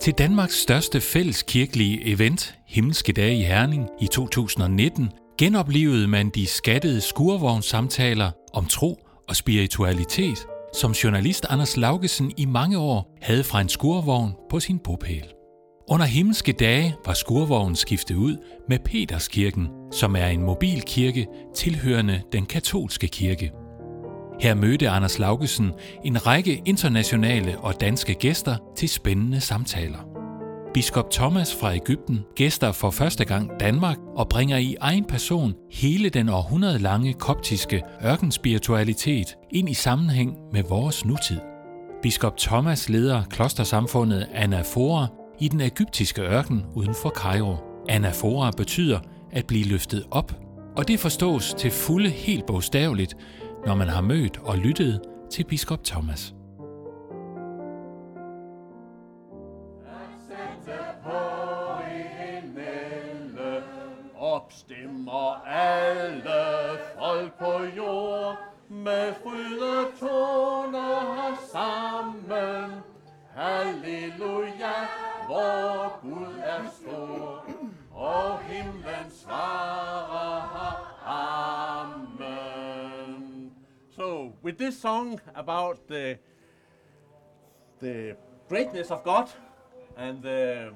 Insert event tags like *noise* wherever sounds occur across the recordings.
Til Danmarks største fælleskirkelige event, Himmelske Dage i Herning i 2019, genoplevede man de skattede skurvognssamtaler om tro og spiritualitet, som journalist Anders Laugesen i mange år havde fra en skurvogn på sin bopæl. Under himmelske dage var skurvognen skiftet ud med Peterskirken, som er en mobilkirke tilhørende den katolske kirke. Her mødte Anders Laugesen en række internationale og danske gæster til spændende samtaler. Biskop Thomas fra Ægypten gæster for første gang Danmark og bringer i egen person hele den århundrede lange koptiske ørkenspiritualitet ind i sammenhæng med vores nutid. Biskop Thomas leder klostersamfundet Anafora i den ægyptiske ørken uden for Kairo. Anafora betyder at blive løftet op, og det forstås til fulde helt bogstaveligt, når man har mødt og lyttet til biskop Thomas. opstemmer alle folk på jord med frydetoner sammen. Halleluja, vor Gud er stor, og himlen svarer with this song about the, the greatness of God and the,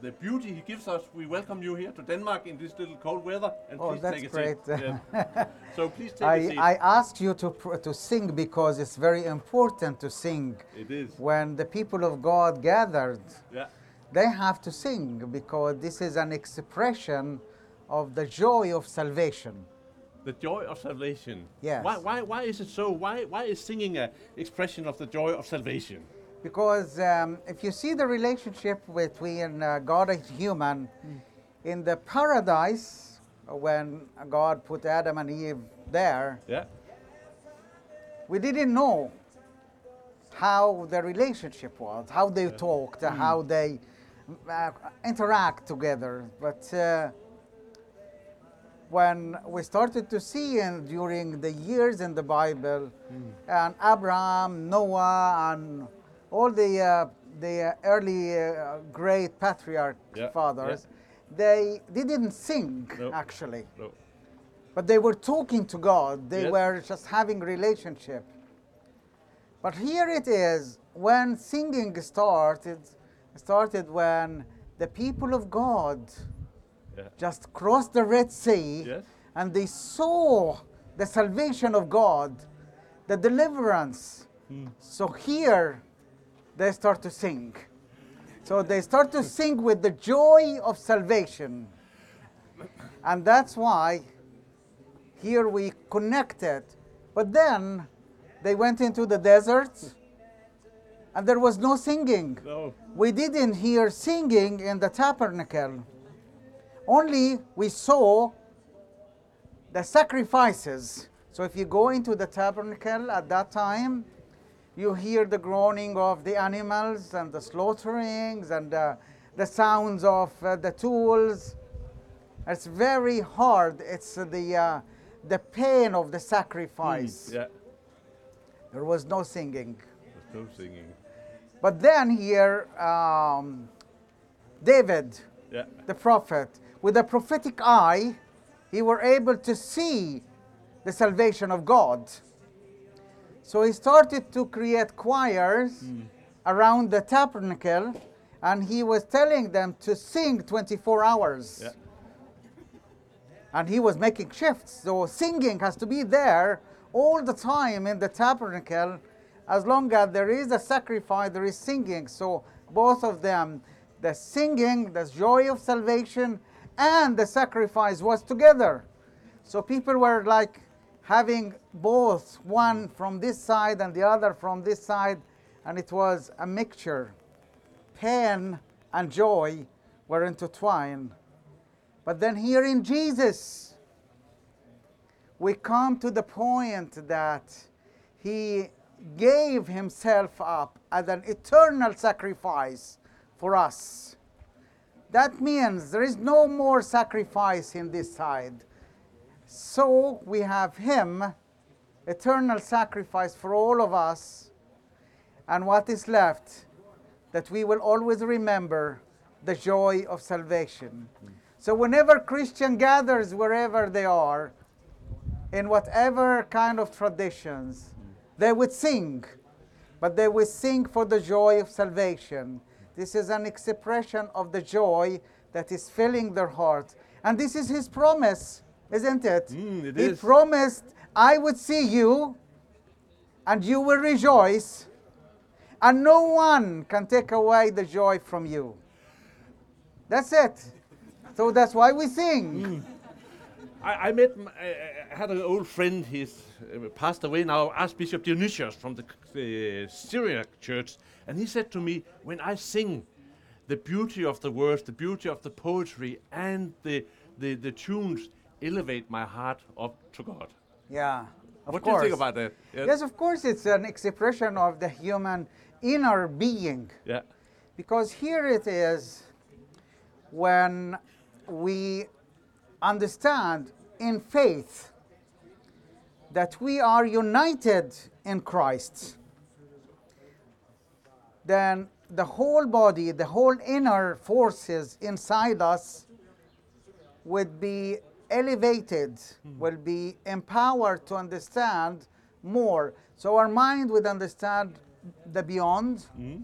the beauty He gives us, we welcome you here to Denmark in this little cold weather. And Oh, please that's take a great. seat. Yes. *laughs* So please take a I, seat. I asked you to, pr- to sing because it's very important to sing. it is. When the people of God gathered, Yeah. they have to sing because this is an expression of the joy of salvation. The joy of salvation. Yes. Why, why, why is it so? Why, why is singing an expression of the joy of salvation? Because um, if you see the relationship between uh, God and human, in the paradise, when God put Adam and Eve there, Yeah. we didn't know how the relationship was, how they talked, how they uh, interact together. But uh, when we started to see in, during the years in the Bible, and Abraham, Noah, and all the uh, the early uh, great patriarch Yeah, fathers, they they didn't sing No. actually. No. But they were talking to God. They Yes. were just having relationship. But here it is when singing started started when the people of God Yeah. just crossed the Red Sea Yes. and they saw the salvation of God, the deliverance. Hmm. So here they start to sing. So they start to *laughs* sing with the joy of salvation. And that's why here we connected. But then they went into the desert and there was no singing. No. We didn't hear singing in the tabernacle. Only we saw the sacrifices. So if you go into the tabernacle at that time, you hear the groaning of the animals and the slaughterings and uh, the sounds of uh, the tools. It's very hard. It's uh, the, uh, the pain of the sacrifice. Yeah. There was no singing. There's no singing. But then here, um, David, Yeah. the prophet, with a prophetic eye, he were able to see the salvation of God. So he started to create choirs mm. around the tabernacle, and he was telling them to sing 24 hours. Yeah. And he was making shifts. So singing has to be there all the time in the tabernacle. As long as there is a sacrifice, there is singing. So both of them, the singing, the joy of salvation, and the sacrifice was together. So people were like having both, one from this side and the other from this side, and it was a mixture. Pain and joy were intertwined. But then here in Jesus, we come to the point that he gave himself up as an eternal sacrifice for us. That means there is no more sacrifice in this side. So we have him, eternal sacrifice for all of us. And what is left? that we will always remember the joy of salvation. So whenever Christian gathers wherever they are, in whatever kind of traditions, they would sing, but they would sing for the joy of salvation. This is an expression of the joy that is filling their heart. And this is his promise, isn't it? Mm, it he is. promised, I would see you and you will rejoice, and no one can take away the joy from you. That's it. So that's why we sing. I, I met, I, I had an old friend, he's uh, passed away now, Archbishop Dionysius from the, the Syriac church, and he said to me, when I sing the beauty of the words, the beauty of the poetry, and the, the, the tunes elevate my heart up to God. Yeah. Of what course. do you think about that? Yeah. Yes, of course, it's an expression of the human inner being. Yeah. Because here it is when we understand in faith that we are united in Christ, then the whole body, the whole inner forces inside us would be elevated, hmm. will be empowered to understand more. So our mind would understand the beyond, hmm.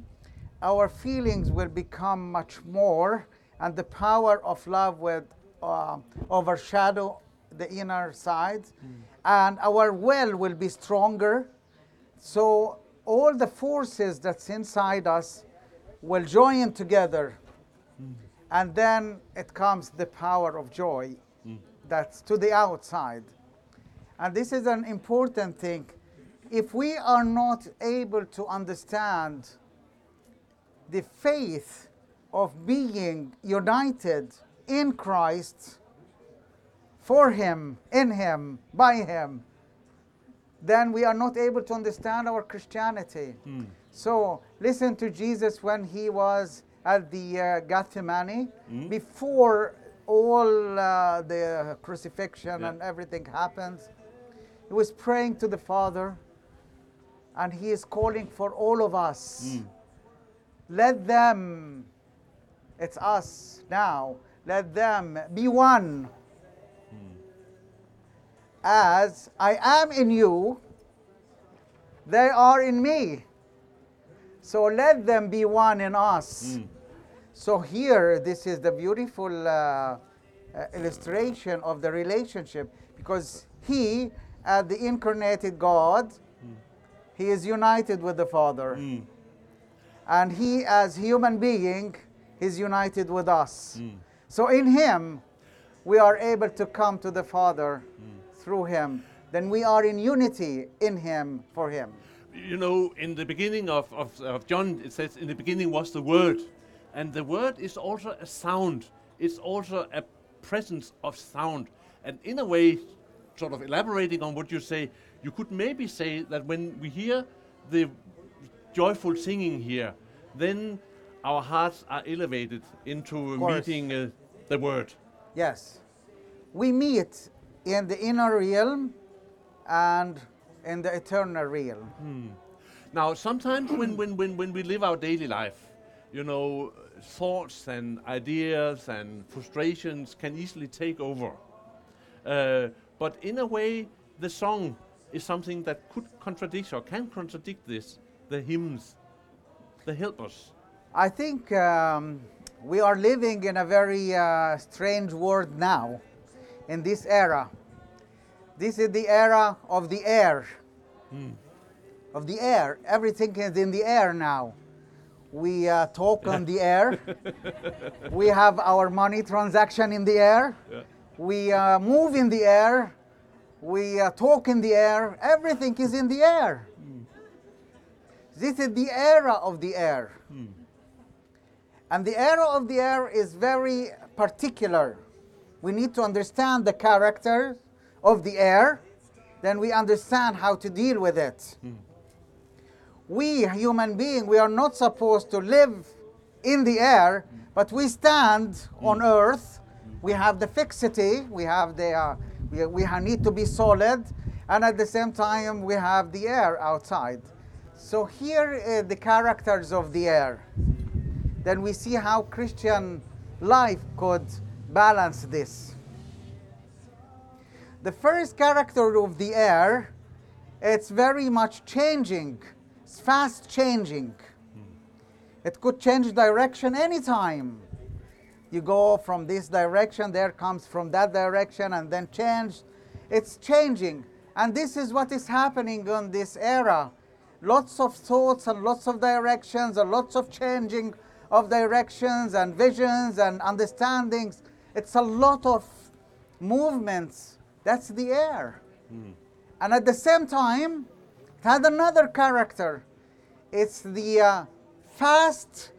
our feelings will become much more, and the power of love will uh, overshadow the inner side, hmm. and our will will be stronger. So all the forces that's inside us will join together, and then it comes the power of joy that's to the outside. And this is an important thing. If we are not able to understand the faith of being united in Christ, for Him, in Him, by Him, then we are not able to understand our Christianity. So listen to Jesus when he was at the uh, Gethsemane before all uh, the crucifixion Yeah. and everything happens. He was praying to the Father, and he is calling for all of us. Let them, it's us now, let them be one. As I am in you, they are in me. So let them be one in us. Hmm. So here, this is the beautiful uh, uh, illustration of the relationship because he, as the incarnated God, hmm. he is united with the Father. Hmm. And he, as human being, is united with us. So in him, we are able to come to the Father through him. Then we are in unity in him for him. You know, in the beginning of, of, of John, it says, in the beginning was the Word. And the Word is also a sound, it's also a presence of sound. And in a way, sort of elaborating on what you say, you could maybe say that when we hear the joyful singing here, then our hearts are elevated into meeting uh, the Word. Yes. We meet in the inner realm and in the eternal realm. Now, sometimes when, when, when, when we live our daily life, you know, thoughts and ideas and frustrations can easily take over. Uh, but in a way, the song is something that could contradict or can contradict this, the hymns, the helpers. I think um, we are living in a very uh, strange world now, in this era. This is the era of the air. Of the air. Everything is in the air now. We uh, talk on the air. *laughs* we have our money transaction in the air. We uh, move in the air. We uh, talk in the air. Everything is in the air. This is the era of the air. And the era of the air is very particular. We need to understand the character of the air, then we understand how to deal with it. We, human beings, we are not supposed to live in the air, but we stand on earth. We have the fixity, we have the, uh, we, we need to be solid, and at the same time, we have the air outside. So here are the characters of the air. then we see how Christian life could balance this. The first character of the air, it's very much changing. It's fast changing. It could change direction anytime. You go from this direction, there comes from that direction, and then change. It's changing. And this is what is happening on this era. Lots of thoughts and lots of directions and lots of changing of directions and visions and understandings. It's a lot of movements. That's the air. And at the same time, it had another character. It's the uh, fast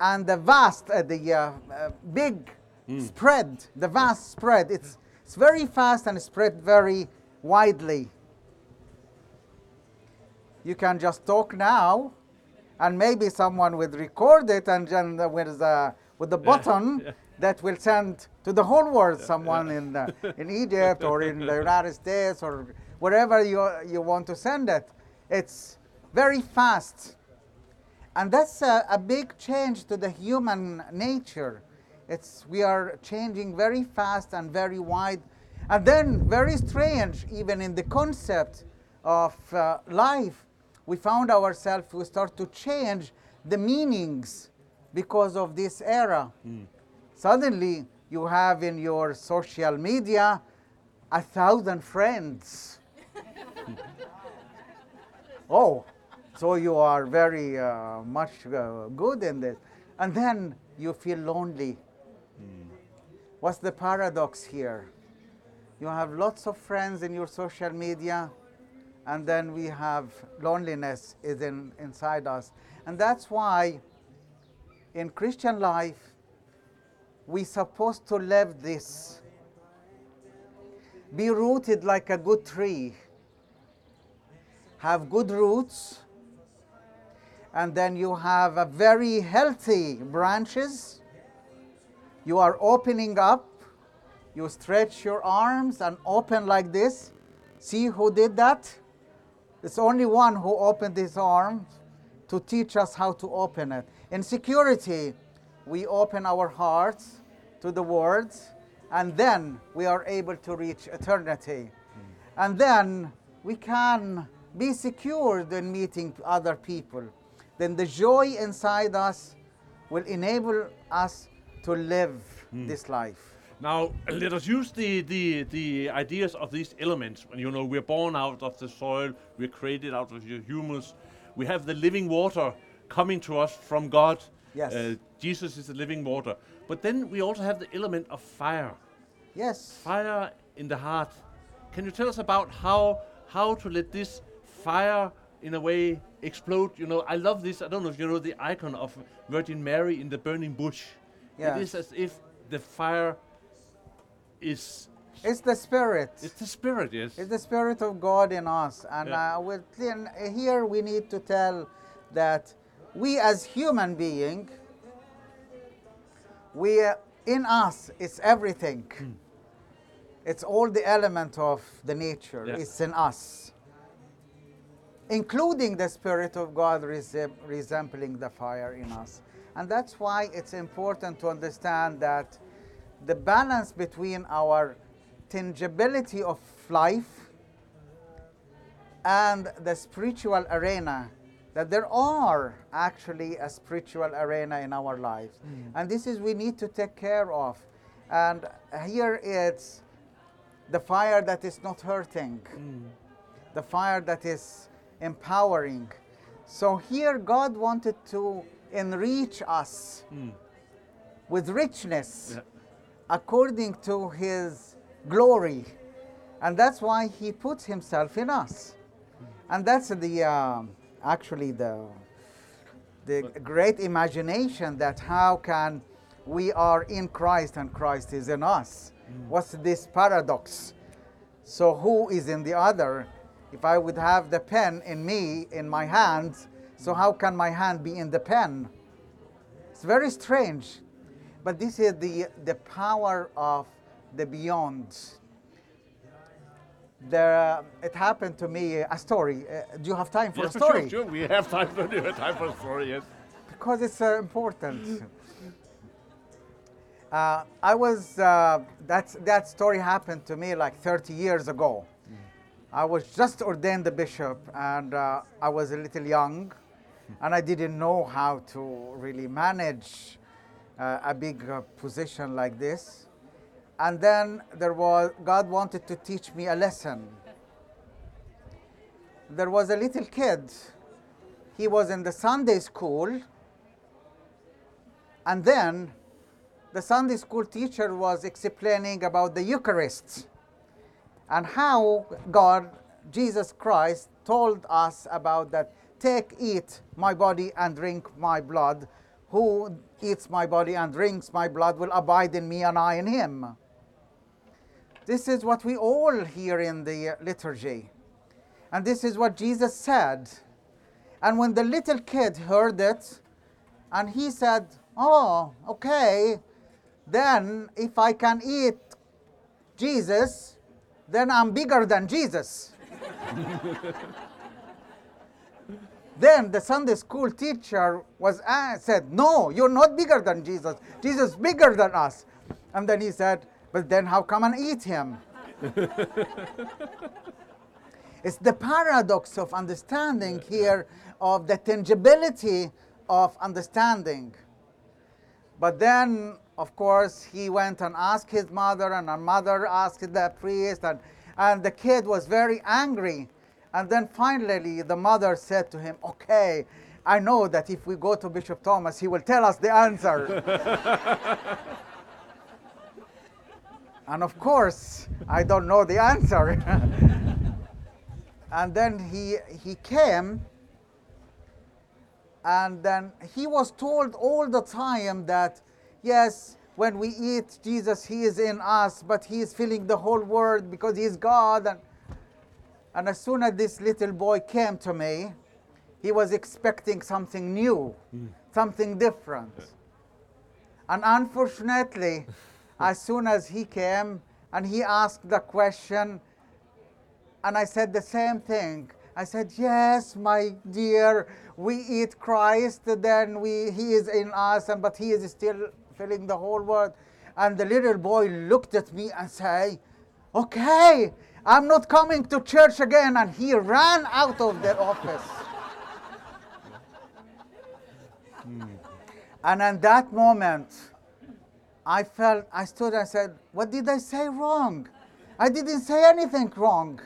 and the vast, uh, the uh, uh, big spread, the vast spread. It's, it's very fast and spread very widely. You can just talk now, and maybe someone would record it, and then with the with the button *laughs* that will send to the whole world. Someone in the, *laughs* in Egypt or in the United States or wherever you you want to send it. It's very fast. And that's a, a big change to the human nature. It's, we are changing very fast and very wide. And then, very strange, even in the concept of uh, life, we found ourselves, we start to change the meanings because of this era. Suddenly, you have in your social media a thousand friends. *laughs* oh, so you are very uh, much uh, good in this. And then you feel lonely. What's the paradox here? You have lots of friends in your social media, and then we have loneliness is in, inside us. And that's why in Christian life, we supposed to live this. Be rooted like a good tree. Have good roots, and then you have a very healthy branches. You are opening up. You stretch your arms and open like this. See who did that? It's only one who opened his arms to teach us how to open it. In security, we open our hearts to the words, and then we are able to reach eternity. Hmm. And then we can be secured in meeting other people. Then the joy inside us will enable us to live hmm. this life. Now, let us use the, the, the ideas of these elements. You know we're born out of the soil, we're created out of the humus. We have the living water coming to us from God. Yes. Uh, Jesus is the living water. But then we also have the element of fire. Yes. Fire in the heart. Can you tell us about how how to let this fire in a way explode? You know, I love this. I don't know if you know the icon of Virgin Mary in the burning bush. Yeah. It is as if the fire is It's the Spirit. it's the spirit, yes. It's the Spirit of God in us. And Yeah. uh, here we need to tell that we as human being, we in us it's everything. Hmm. It's all the element of the nature. Yeah. It's in us. Including the Spirit of God resem- resembling the fire in us. And that's why it's important to understand that the balance between our tangibility of life and the spiritual arena that there are actually a spiritual arena in our lives. Hmm. And this is we need to take care of. And here it's the fire that is not hurting. Hmm. The fire that is empowering. So here god wanted to enrich us hmm. with richness Yeah. according to his glory. And that's why he puts himself in us. And that's the um actually the the great imagination that how can we are in Christ and Christ is in us. Mm. What's this paradox? So who is in the other? If I would have the pen in me in my hand, so how can my hand be in the pen? It's very strange. But this is the, the power of the beyond. There, it happened to me a story. Uh, do you have time for yes, a story? Sure, sure. We have time for, *laughs* we have time for a story, yes. because it's uh, important. Uh, I was uh, that's that story happened to me like 30 years ago. I was just ordained a bishop, and uh, I was a little young, and I didn't know how to really manage uh, a big uh, position like this. And then there was God wanted to teach me a lesson. There was a little kid. He was in the Sunday school, and then the Sunday school teacher was explaining about the Eucharist and how God, Jesus Christ, told us about that take, eat my body and drink my blood. Who eats my body and drinks my blood will abide in me and I in him. This is what we all hear in the liturgy. And this is what Jesus said. And when the little kid heard it, and he said, Oh, okay, then if I can eat Jesus, then I'm bigger than Jesus. *laughs* then the Sunday school teacher was uh, said, "No, you're not bigger than Jesus. Jesus is bigger than us." And then he said, "But then how come and eat him?" *laughs* it's the paradox of understanding here of the tangibility of understanding. But then, of course, he went and asked his mother, and her mother asked the priest, and, and the kid was very angry. And then finally, the mother said to him, Okay, I know that if we go to Bishop Thomas, he will tell us the answer. *laughs* and of course, I don't know the answer. *laughs* and then he, he came and then he was told all the time that, yes, when we eat Jesus, he is in us, but he is filling the whole world because he is God. And, and as soon as this little boy came to me, he was expecting something new, hmm. something different. And unfortunately, as soon as he came and he asked the question, and I said the same thing. I said, Yes, my dear, we eat Christ, then we, he is in us, and, but he is still filling the whole world. And the little boy looked at me and said, Okay, I'm not coming to church again. And he ran out of the office. Hmm. And in that moment, I felt, I stood and said, What did I say wrong? I didn't say anything wrong.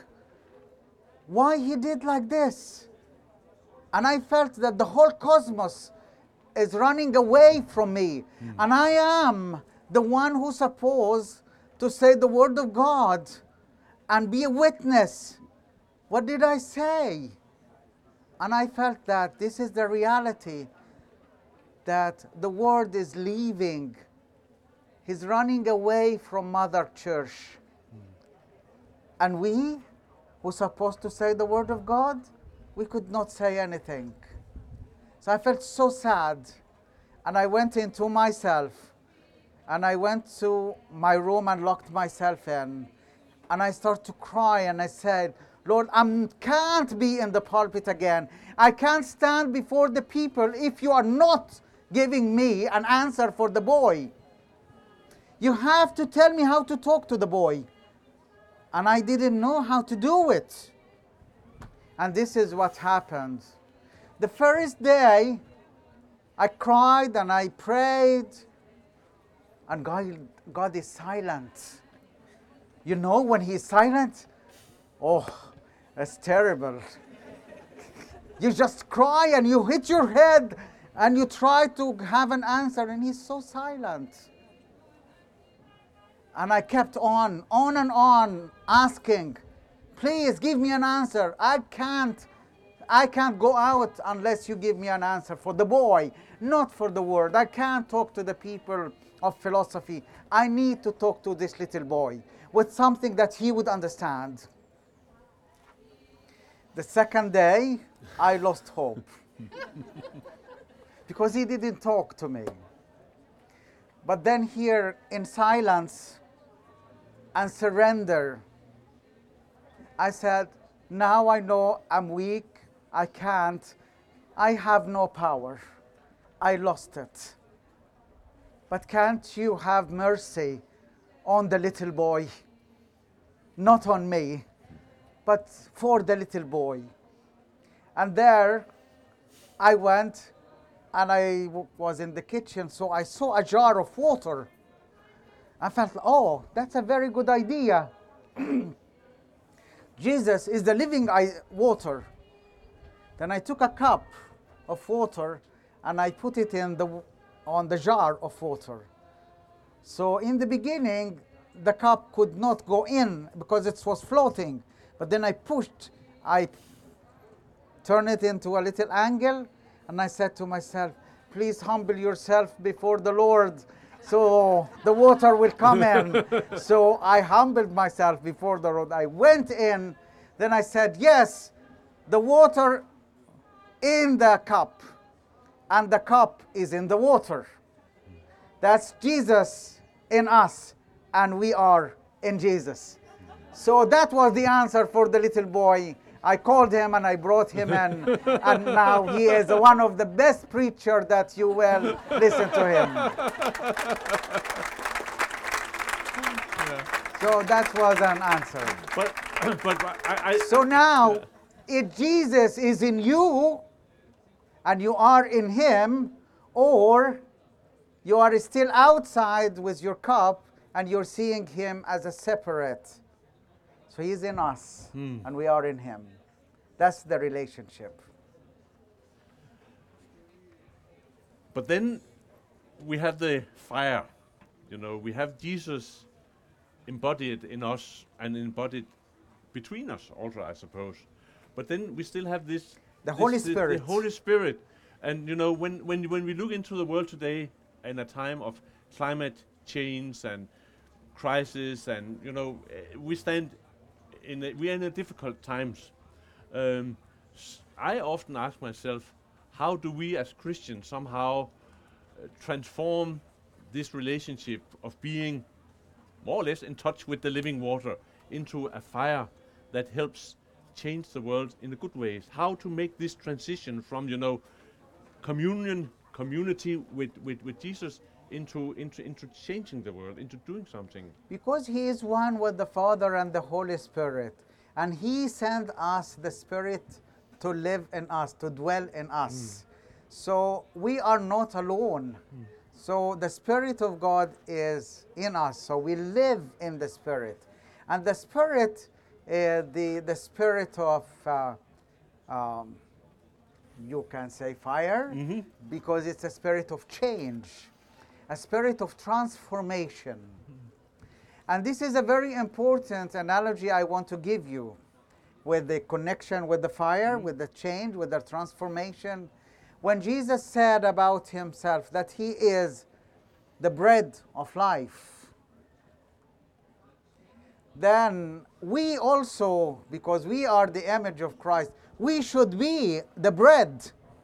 Why he did like this? And I felt that the whole cosmos is running away from me. Hmm. And I am the one who's supposed to say the word of God and be a witness. What did I say? And I felt that this is the reality that the word is leaving. He's running away from Mother Church. And we, who's supposed to say the word of God, we could not say anything. So I felt so sad. And I went into myself. And I went to my room and locked myself in. And I started to cry and I said, Lord, I can't be in the pulpit again. I can't stand before the people if you are not giving me an answer for the boy. You have to tell me how to talk to the boy. And I didn't know how to do it. And this is what happened. The first day, I cried and I prayed, and God, God is silent. You know, when He's silent, oh, that's terrible. *laughs* You just cry and you hit your head and you try to have an answer, and He's so silent. And I kept on, on and on, asking, please give me an answer. I can't, I can't go out unless you give me an answer for the boy, not for the world. I can't talk to the people of philosophy. I need to talk to this little boy with something that he would understand. The second day, I lost hope *laughs* because he didn't talk to me. But then, here in silence and surrender, I said, Now I know I'm weak, I can't, I have no power. I lost it. But can't you have mercy on the little boy? Not on me, but for the little boy. And there I went and I w- was in the kitchen, so I saw a jar of water. I felt, oh, that's a very good idea. *clears throat* Jesus is the living water. Then I took a cup of water and I put it in the, on the jar of water. So in the beginning, the cup could not go in because it was floating. But then I pushed, I turned it into a little angle, and I said to myself, please humble yourself before the Lord so the water will come in. *laughs* so I humbled myself before the Lord. I went in, then I said, yes, the water in the cup, and the cup is in the water. That's Jesus in us, and we are in Jesus. So that was the answer for the little boy. I called him and I brought him in, *laughs* and now he is one of the best preacher that you will listen to him. So that was an answer. But, *clears throat* but I, I, So now, if Jesus is in you and you are in him, or you are still outside with your cup and you're seeing him as a separate. So he's in us and we are in him. That's the relationship. But then we have the fire. You know, we have Jesus embodied in us and embodied between us also, I suppose. But then we still have this The this- Holy the- Spirit. The Holy Spirit. And you know, when, when when we look into the world today in a time of climate change and crisis and you know eh, we stand in a, we are in a difficult times. Um, I often ask myself, how do we as Christians somehow uh, transform this relationship of being more or less in touch with the living water into a fire that helps change the world in a good ways? How to make this transition from you know communion community with, with, with Jesus into, into into changing the world, into doing something. Because he is one with the Father and the Holy Spirit. And he sent us the Spirit to live in us, to dwell in us. So we are not alone. So the Spirit of God is in us. So we live in the Spirit. And the Spirit, uh, the, the Spirit of, uh, um, you can say fire, because it's a spirit of change, a spirit of transformation. And this is a very important analogy I want to give you with the connection with the fire, mm-hmm. with the change, with the transformation. When Jesus said about himself that he is the bread of life, then we also, because we are the image of Christ, we should be the bread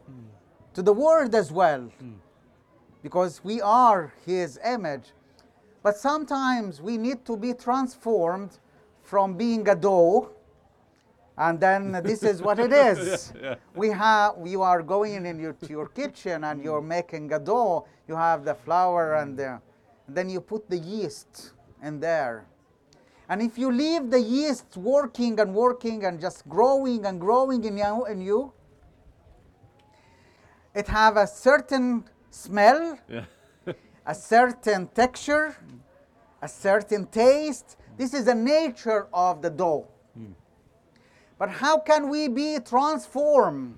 mm. to the world as well, mm. Because we are his image. But sometimes we need to be transformed from being a dough, and then *laughs* this is what it is. yeah. We have you are going in your, to your kitchen and you're mm-hmm. making a dough. You have the flour and the, mm-hmm. then you put the yeast in there. And if you leave the yeast working and working and just growing and growing in you, in you it have a certain smell, Yeah. a certain texture, a certain taste. This is the nature of the dough. Hmm. But how can we be transformed?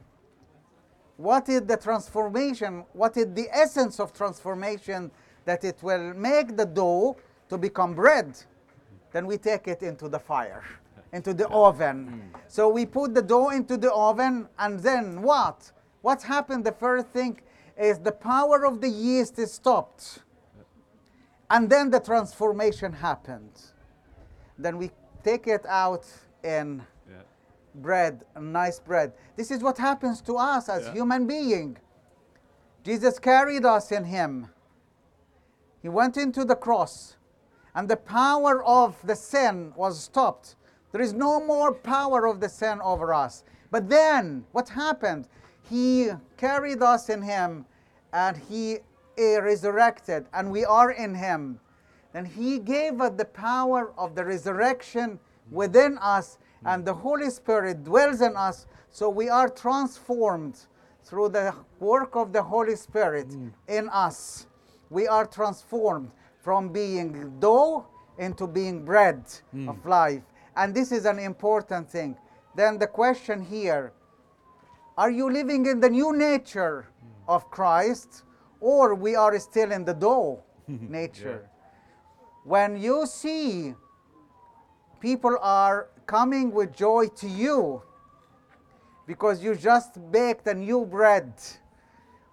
What is the transformation? What is the essence of transformation that it will make the dough to become bread? Then we take it into the fire, into the oven. Hmm. So we put the dough into the oven, and then what? What's happened? The first thing is the power of the yeast is stopped. And then the transformation happened. Then we take it out in Yeah. bread, nice bread. This is what happens to us as Yeah. human being. Jesus carried us in him. He went into the cross, and the power of the sin was stopped. There is no more power of the sin over us. But then, what happened? He carried us in him, and He uh, resurrected, and we are in Him, then He gave us the power of the resurrection within us, and the Holy Spirit dwells in us, so we are transformed through the work of the Holy Spirit in us. We are transformed from being dough into being bread of life. And this is an important thing. Then the question here are you living in the new nature of Christ, or we are still in the dough *laughs* nature? When you see people are coming with joy to you because you just baked a new bread,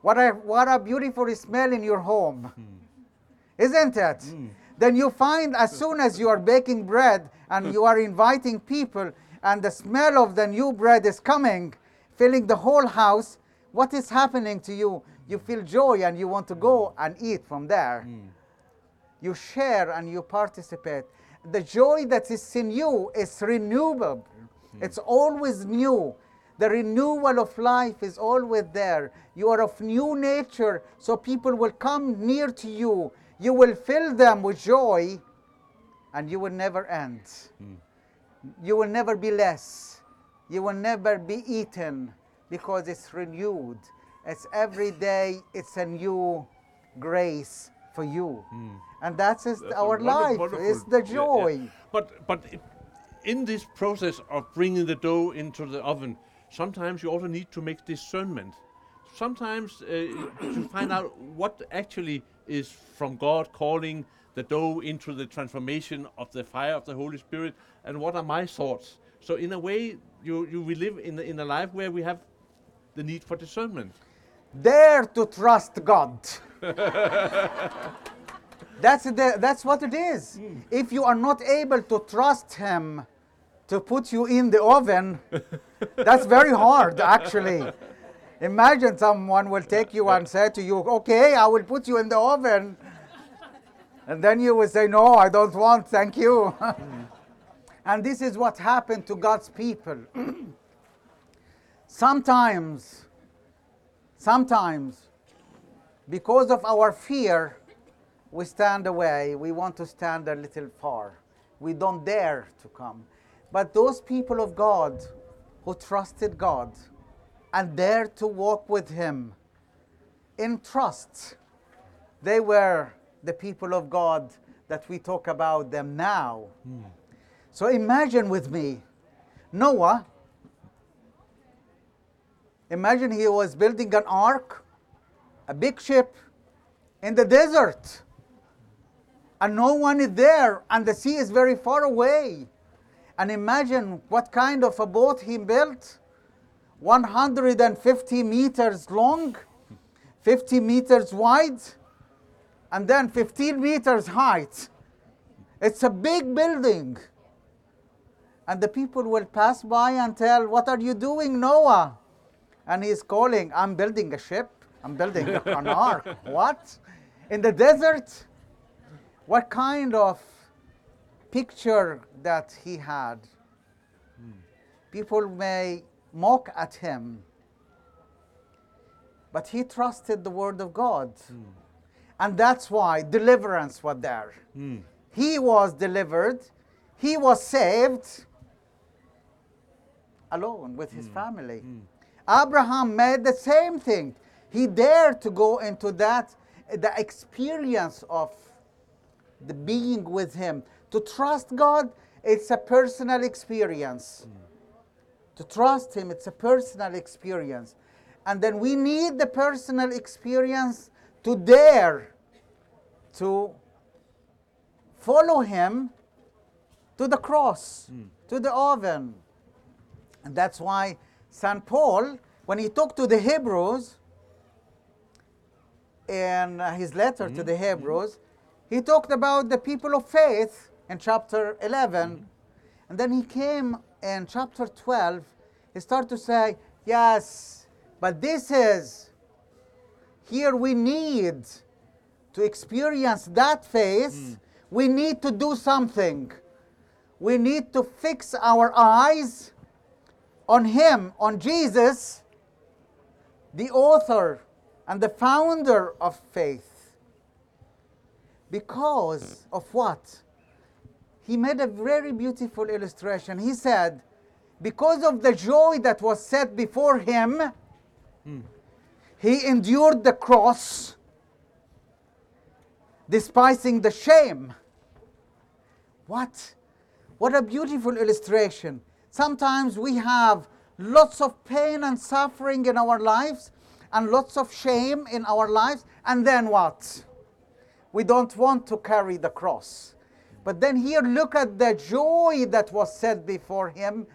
what a, what a beautiful smell in your home, hmm. isn't it? Hmm. Then you find as *laughs* soon as you are baking bread and you are inviting people, and the smell of the new bread is coming, filling the whole house, what is happening to you? You feel joy and you want to go mm. and eat from there. Mm. You share and you participate. The joy that is in you is renewable, mm. it's always new. The renewal of life is always there. You are of new nature, so people will come near to you. You will fill them with joy, and you will never end. You will never be less. You will never be eaten because it's renewed. It's every day, it's a new grace for you. And that is That's our life, wonderful- it's the yeah, yeah. joy. But but i- in this process of bringing the dough into the oven, sometimes you also need to make discernment. Sometimes uh, to find out what actually is from God calling the dough into the transformation of the fire of the Holy Spirit, and what are my thoughts. So in a way, you you we live in a- in a life where we have the need for discernment. Dare to trust God. *laughs* that's, the, that's what it is. Hmm. If you are not able to trust Him to put you in the oven, *laughs* that's very hard, actually. Imagine someone will take you and say to you, Okay, I will put you in the oven. And then you will say, No, I don't want, thank you. Hmm. And this is what happened to God's people. *clears throat* Sometimes, sometimes, because of our fear, we stand away. We want to stand a little far. We don't dare to come. But those people of God who trusted God and dared to walk with Him in trust, they were the people of God that we talk about them now. Hmm. So imagine with me Noah. Imagine he was building an ark, a big ship in the desert, and no one is there, and the sea is very far away. And imagine what kind of a boat he built 150 meters long, 50 meters wide, and then 15 meters height. It's a big building. And the people will pass by and tell, What are you doing, Noah? And he's calling, I'm building a ship, I'm building an ark. *laughs* What? In the desert? What kind of picture that he had? Hmm. People may mock at him, but he trusted the word of God. Hmm. And that's why deliverance was there. Hmm. He was delivered, he was saved alone with his mm. family. Mm. Abraham made the same thing. He dared to go into that, the experience of the being with him. To trust God, it's a personal experience. Mm. To trust him, it's a personal experience. And then we need the personal experience to dare to follow him to the cross, to the oven. And that's why St. Paul, when he talked to the Hebrews in uh, his letter to mm-hmm. the mm-hmm. Hebrews, he talked about the people of faith in chapter 11. Mm-hmm. And then he came in chapter 12, he started to say, Yes, but this is, here we need to experience that faith. Mm. We need to do something. We need to fix our eyes on Him, on Jesus, the author and the founder of faith. Because of what? He made a very beautiful illustration. He said, Because of the joy that was set before him, hmm. he endured the cross, despising the shame. What? What a beautiful illustration. Sometimes we have lots of pain and suffering in our lives and lots of shame in our lives, and then what? We don't want to carry the cross. But then here, look at the joy that was set before him.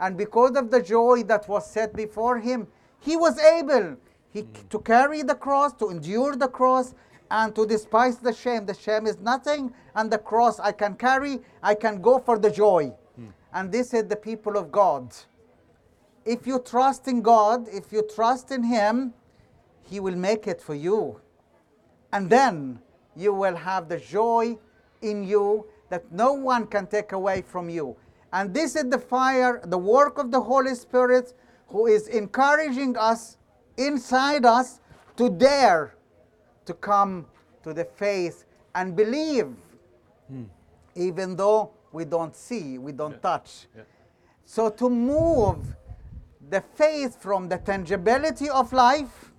And because of the joy that was set before him, he was able he, to carry the cross, to endure the cross, and to despise the shame. The shame is nothing, and the cross I can carry, I can go for the joy. And this is the people of God. If you trust in God, if you trust in Him, He will make it for you. And then you will have the joy in you that no one can take away from you. And this is the fire, the work of the Holy Spirit who is encouraging us inside us to dare to come to the faith and believe, hmm. even though we don't see, we don't touch. Yeah. So to move the faith from the tangibility of life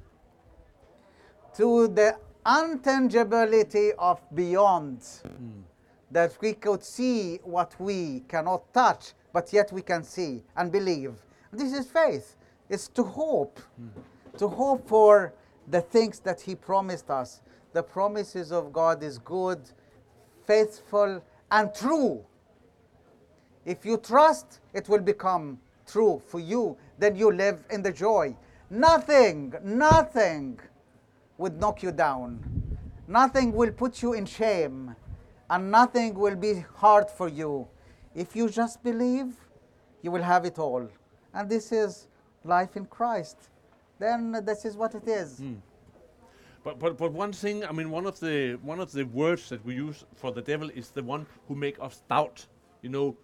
to the untangibility of beyond, hmm. that we could see what we cannot touch, but yet we can see and believe. This is faith. It's to hope, hmm. to hope for the things that He promised us. The promises of God is good, faithful, and true. If you trust, it will become true for you. Then you live in the joy. Nothing, nothing would knock you down. Nothing will put you in shame. And nothing will be hard for you. If you just believe, you will have it all. And this is life in Christ. Then this is what it is. Hmm. But, but but one thing, I mean, one of the one of the words that we use for the devil is the one who make us doubt. You know,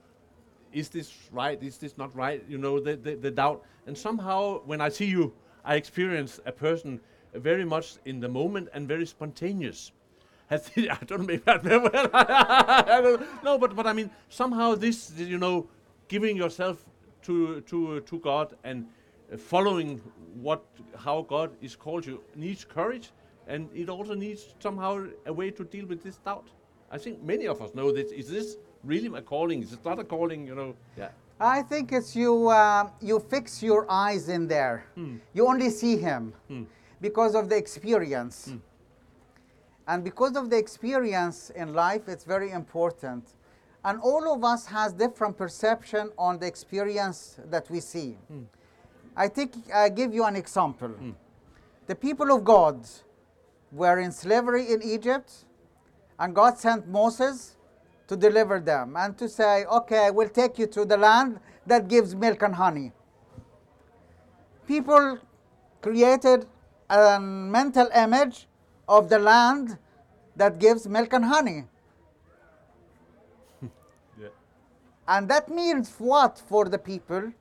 is this right? Is this not right? You know, the, the, the doubt. And somehow, when I see you, I experience a person very much in the moment and very spontaneous. *laughs* I don't know. *laughs* I don't, no, but but I mean, somehow this, you know, giving yourself to to to God and following what how God is called you needs courage, and it also needs somehow a way to deal with this doubt. I think many of us know this. Is this really my calling? Is it not a calling? You know? Yeah. I think it's you. Uh, you fix your eyes in there. Hmm. You only see him hmm. because of the experience, hmm. and because of the experience in life, it's very important. And all of us has different perception on the experience that we see. I think I give you an example. The people of God were in slavery in Egypt, and God sent Moses to deliver them and to say, Okay, we'll take you to the land that gives milk and honey. People created a mental image of the land that gives milk and honey. *laughs* Yeah. And that means what for the people?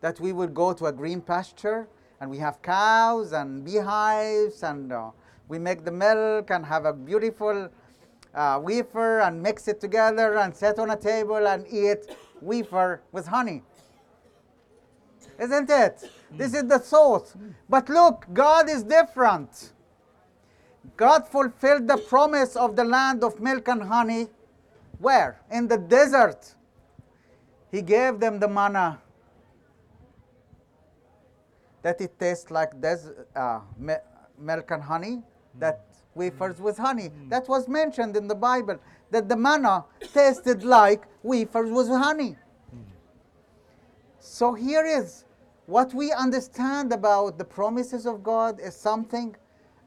That we would go to a green pasture and we have cows and beehives and uh, we make the milk and have a beautiful uh, wafer and mix it together and set on a table and eat wafer with honey. Isn't it? This is the thought. But look, God is different. God fulfilled the promise of the land of milk and honey. Where? In the desert. He gave them the manna that it tastes like des- uh, mi- milk and honey, that wafers with honey. Mm. That was mentioned in the Bible, that the manna tasted like wafers with honey. So here is what we understand about the promises of God is something,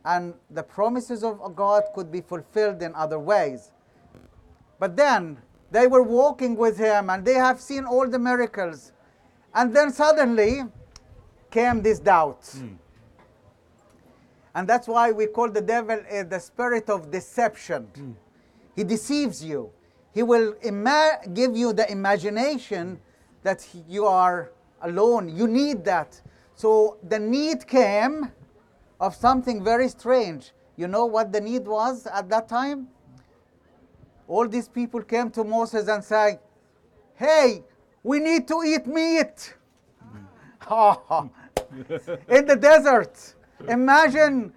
and the promises of God could be fulfilled in other ways. But then they were walking with him and they have seen all the miracles. And then suddenly came this doubt. Mm. And that's why we call the devil uh, the spirit of deception. He deceives you. He will ima- give you the imagination that you are alone. You need that. So the need came of something very strange. You know what the need was at that time? All these people came to Moses and said, Hey, we need to eat meat. *laughs* in the desert. Imagine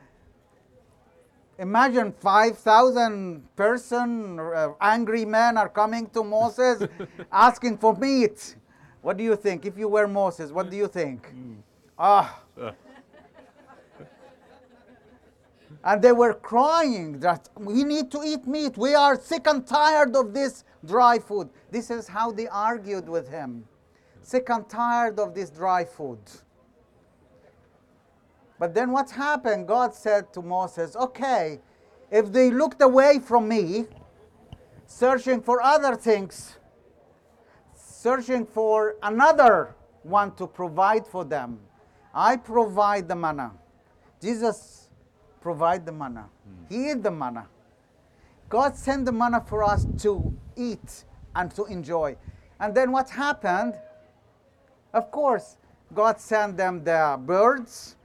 imagine 5000 person uh, angry men are coming to Moses *laughs* asking for meat. What do you think if you were Moses? What do you think? Ah. *laughs* And they were crying that we need to eat meat. We are sick and tired of this dry food. This is how they argued with him. Sick and tired of this dry food. But then what happened? God said to Moses, Okay, if they looked away from me, searching for other things, searching for another one to provide for them, I provide the manna. Jesus provide the manna. Hmm. He is the manna. God sent the manna for us to eat and to enjoy. And then what happened? Of course, God sent them the birds.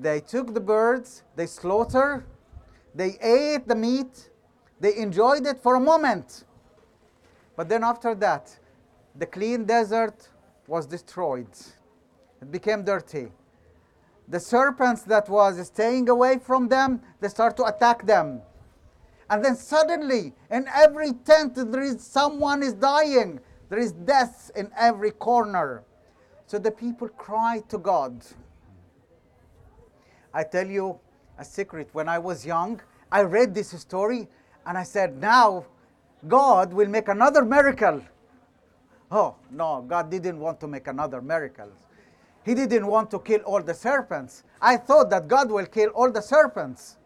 They took the birds, they slaughtered, they ate the meat, they enjoyed it for a moment. But then after that, the clean desert was destroyed. It became dirty the serpents that was staying away from them, they start to attack them. And then suddenly, in every tent, there is someone is dying. There is death in every corner. So the people cry to God. I tell you a secret. When I was young, I read this story and I said, now God will make another miracle. Oh, no, God didn't want to make another miracle. He didn't want to kill all the serpents. I thought that God will kill all the serpents.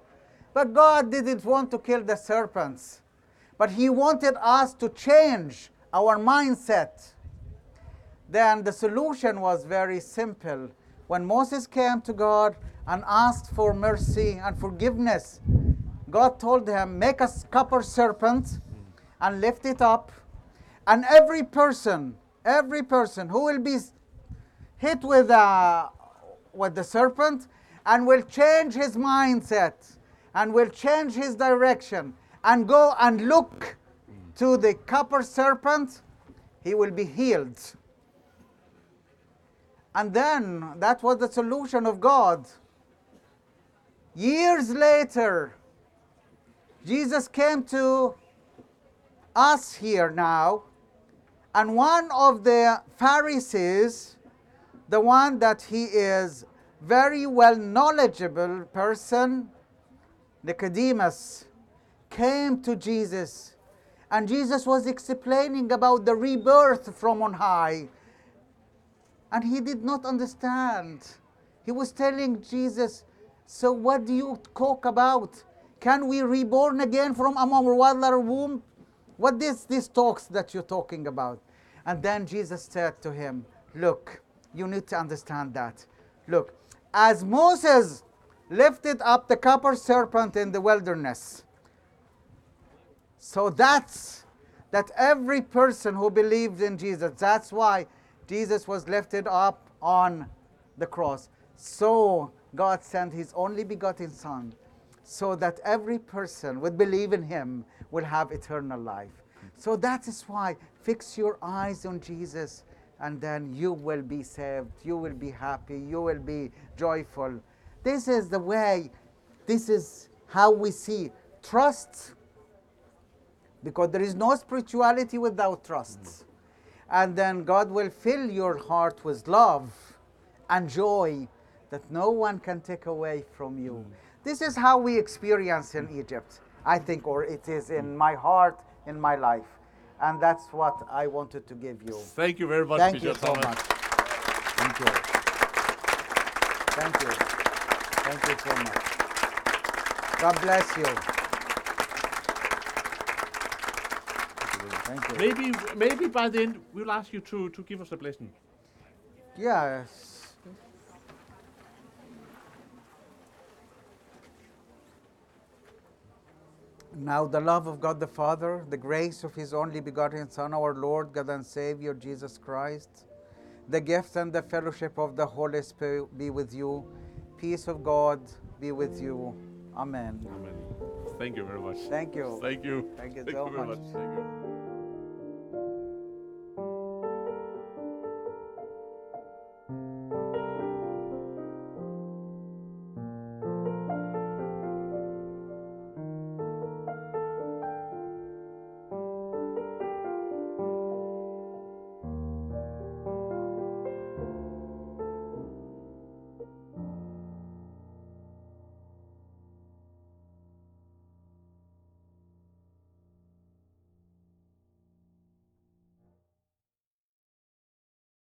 But God didn't want to kill the serpents. But He wanted us to change our mindset. Then the solution was very simple. When Moses came to God and asked for mercy and forgiveness, God told him, Make a copper serpent and lift it up. And every person, every person who will be hit with, uh, with the serpent and will change his mindset and will change his direction and go and look to the copper serpent, he will be healed. And then that was the solution of God. Years later, Jesus came to us here now, and one of the Pharisees the one that he is very well knowledgeable person, Nicodemus, came to Jesus. And Jesus was explaining about the rebirth from on high. And he did not understand. He was telling Jesus, So what do you talk about? Can we reborn again from our mother womb? What is this talks that you're talking about? And then Jesus said to him, Look, you need to understand that. Look, as Moses lifted up the copper serpent in the wilderness, so that's that every person who believed in Jesus, that's why Jesus was lifted up on the cross. So God sent his only begotten Son, so that every person would believe in him will have eternal life. So that is why fix your eyes on Jesus and then you will be saved, you will be happy, you will be joyful. This is the way, this is how we see trust, because there is no spirituality without trust. And then God will fill your heart with love and joy that no one can take away from you. Mm. This is how we experience in Egypt, I think, or it is in mm. my heart, in my life and that's what I wanted to give you. Thank you very much, Thank Bishop you so Thomas. much. Thank you. Thank you. Thank you so much. God bless you. Thank you. Maybe, maybe by then we'll ask you to, to give us a blessing. Yes. Now, the love of God the Father, the grace of His only begotten Son, our Lord, God and Savior, Jesus Christ, the gift and the fellowship of the Holy Spirit be with you. peace of God be with you. Amen. Amen. Thank you very much. Thank you. Thank you. Thank you Thank so you very much. much. Thank you.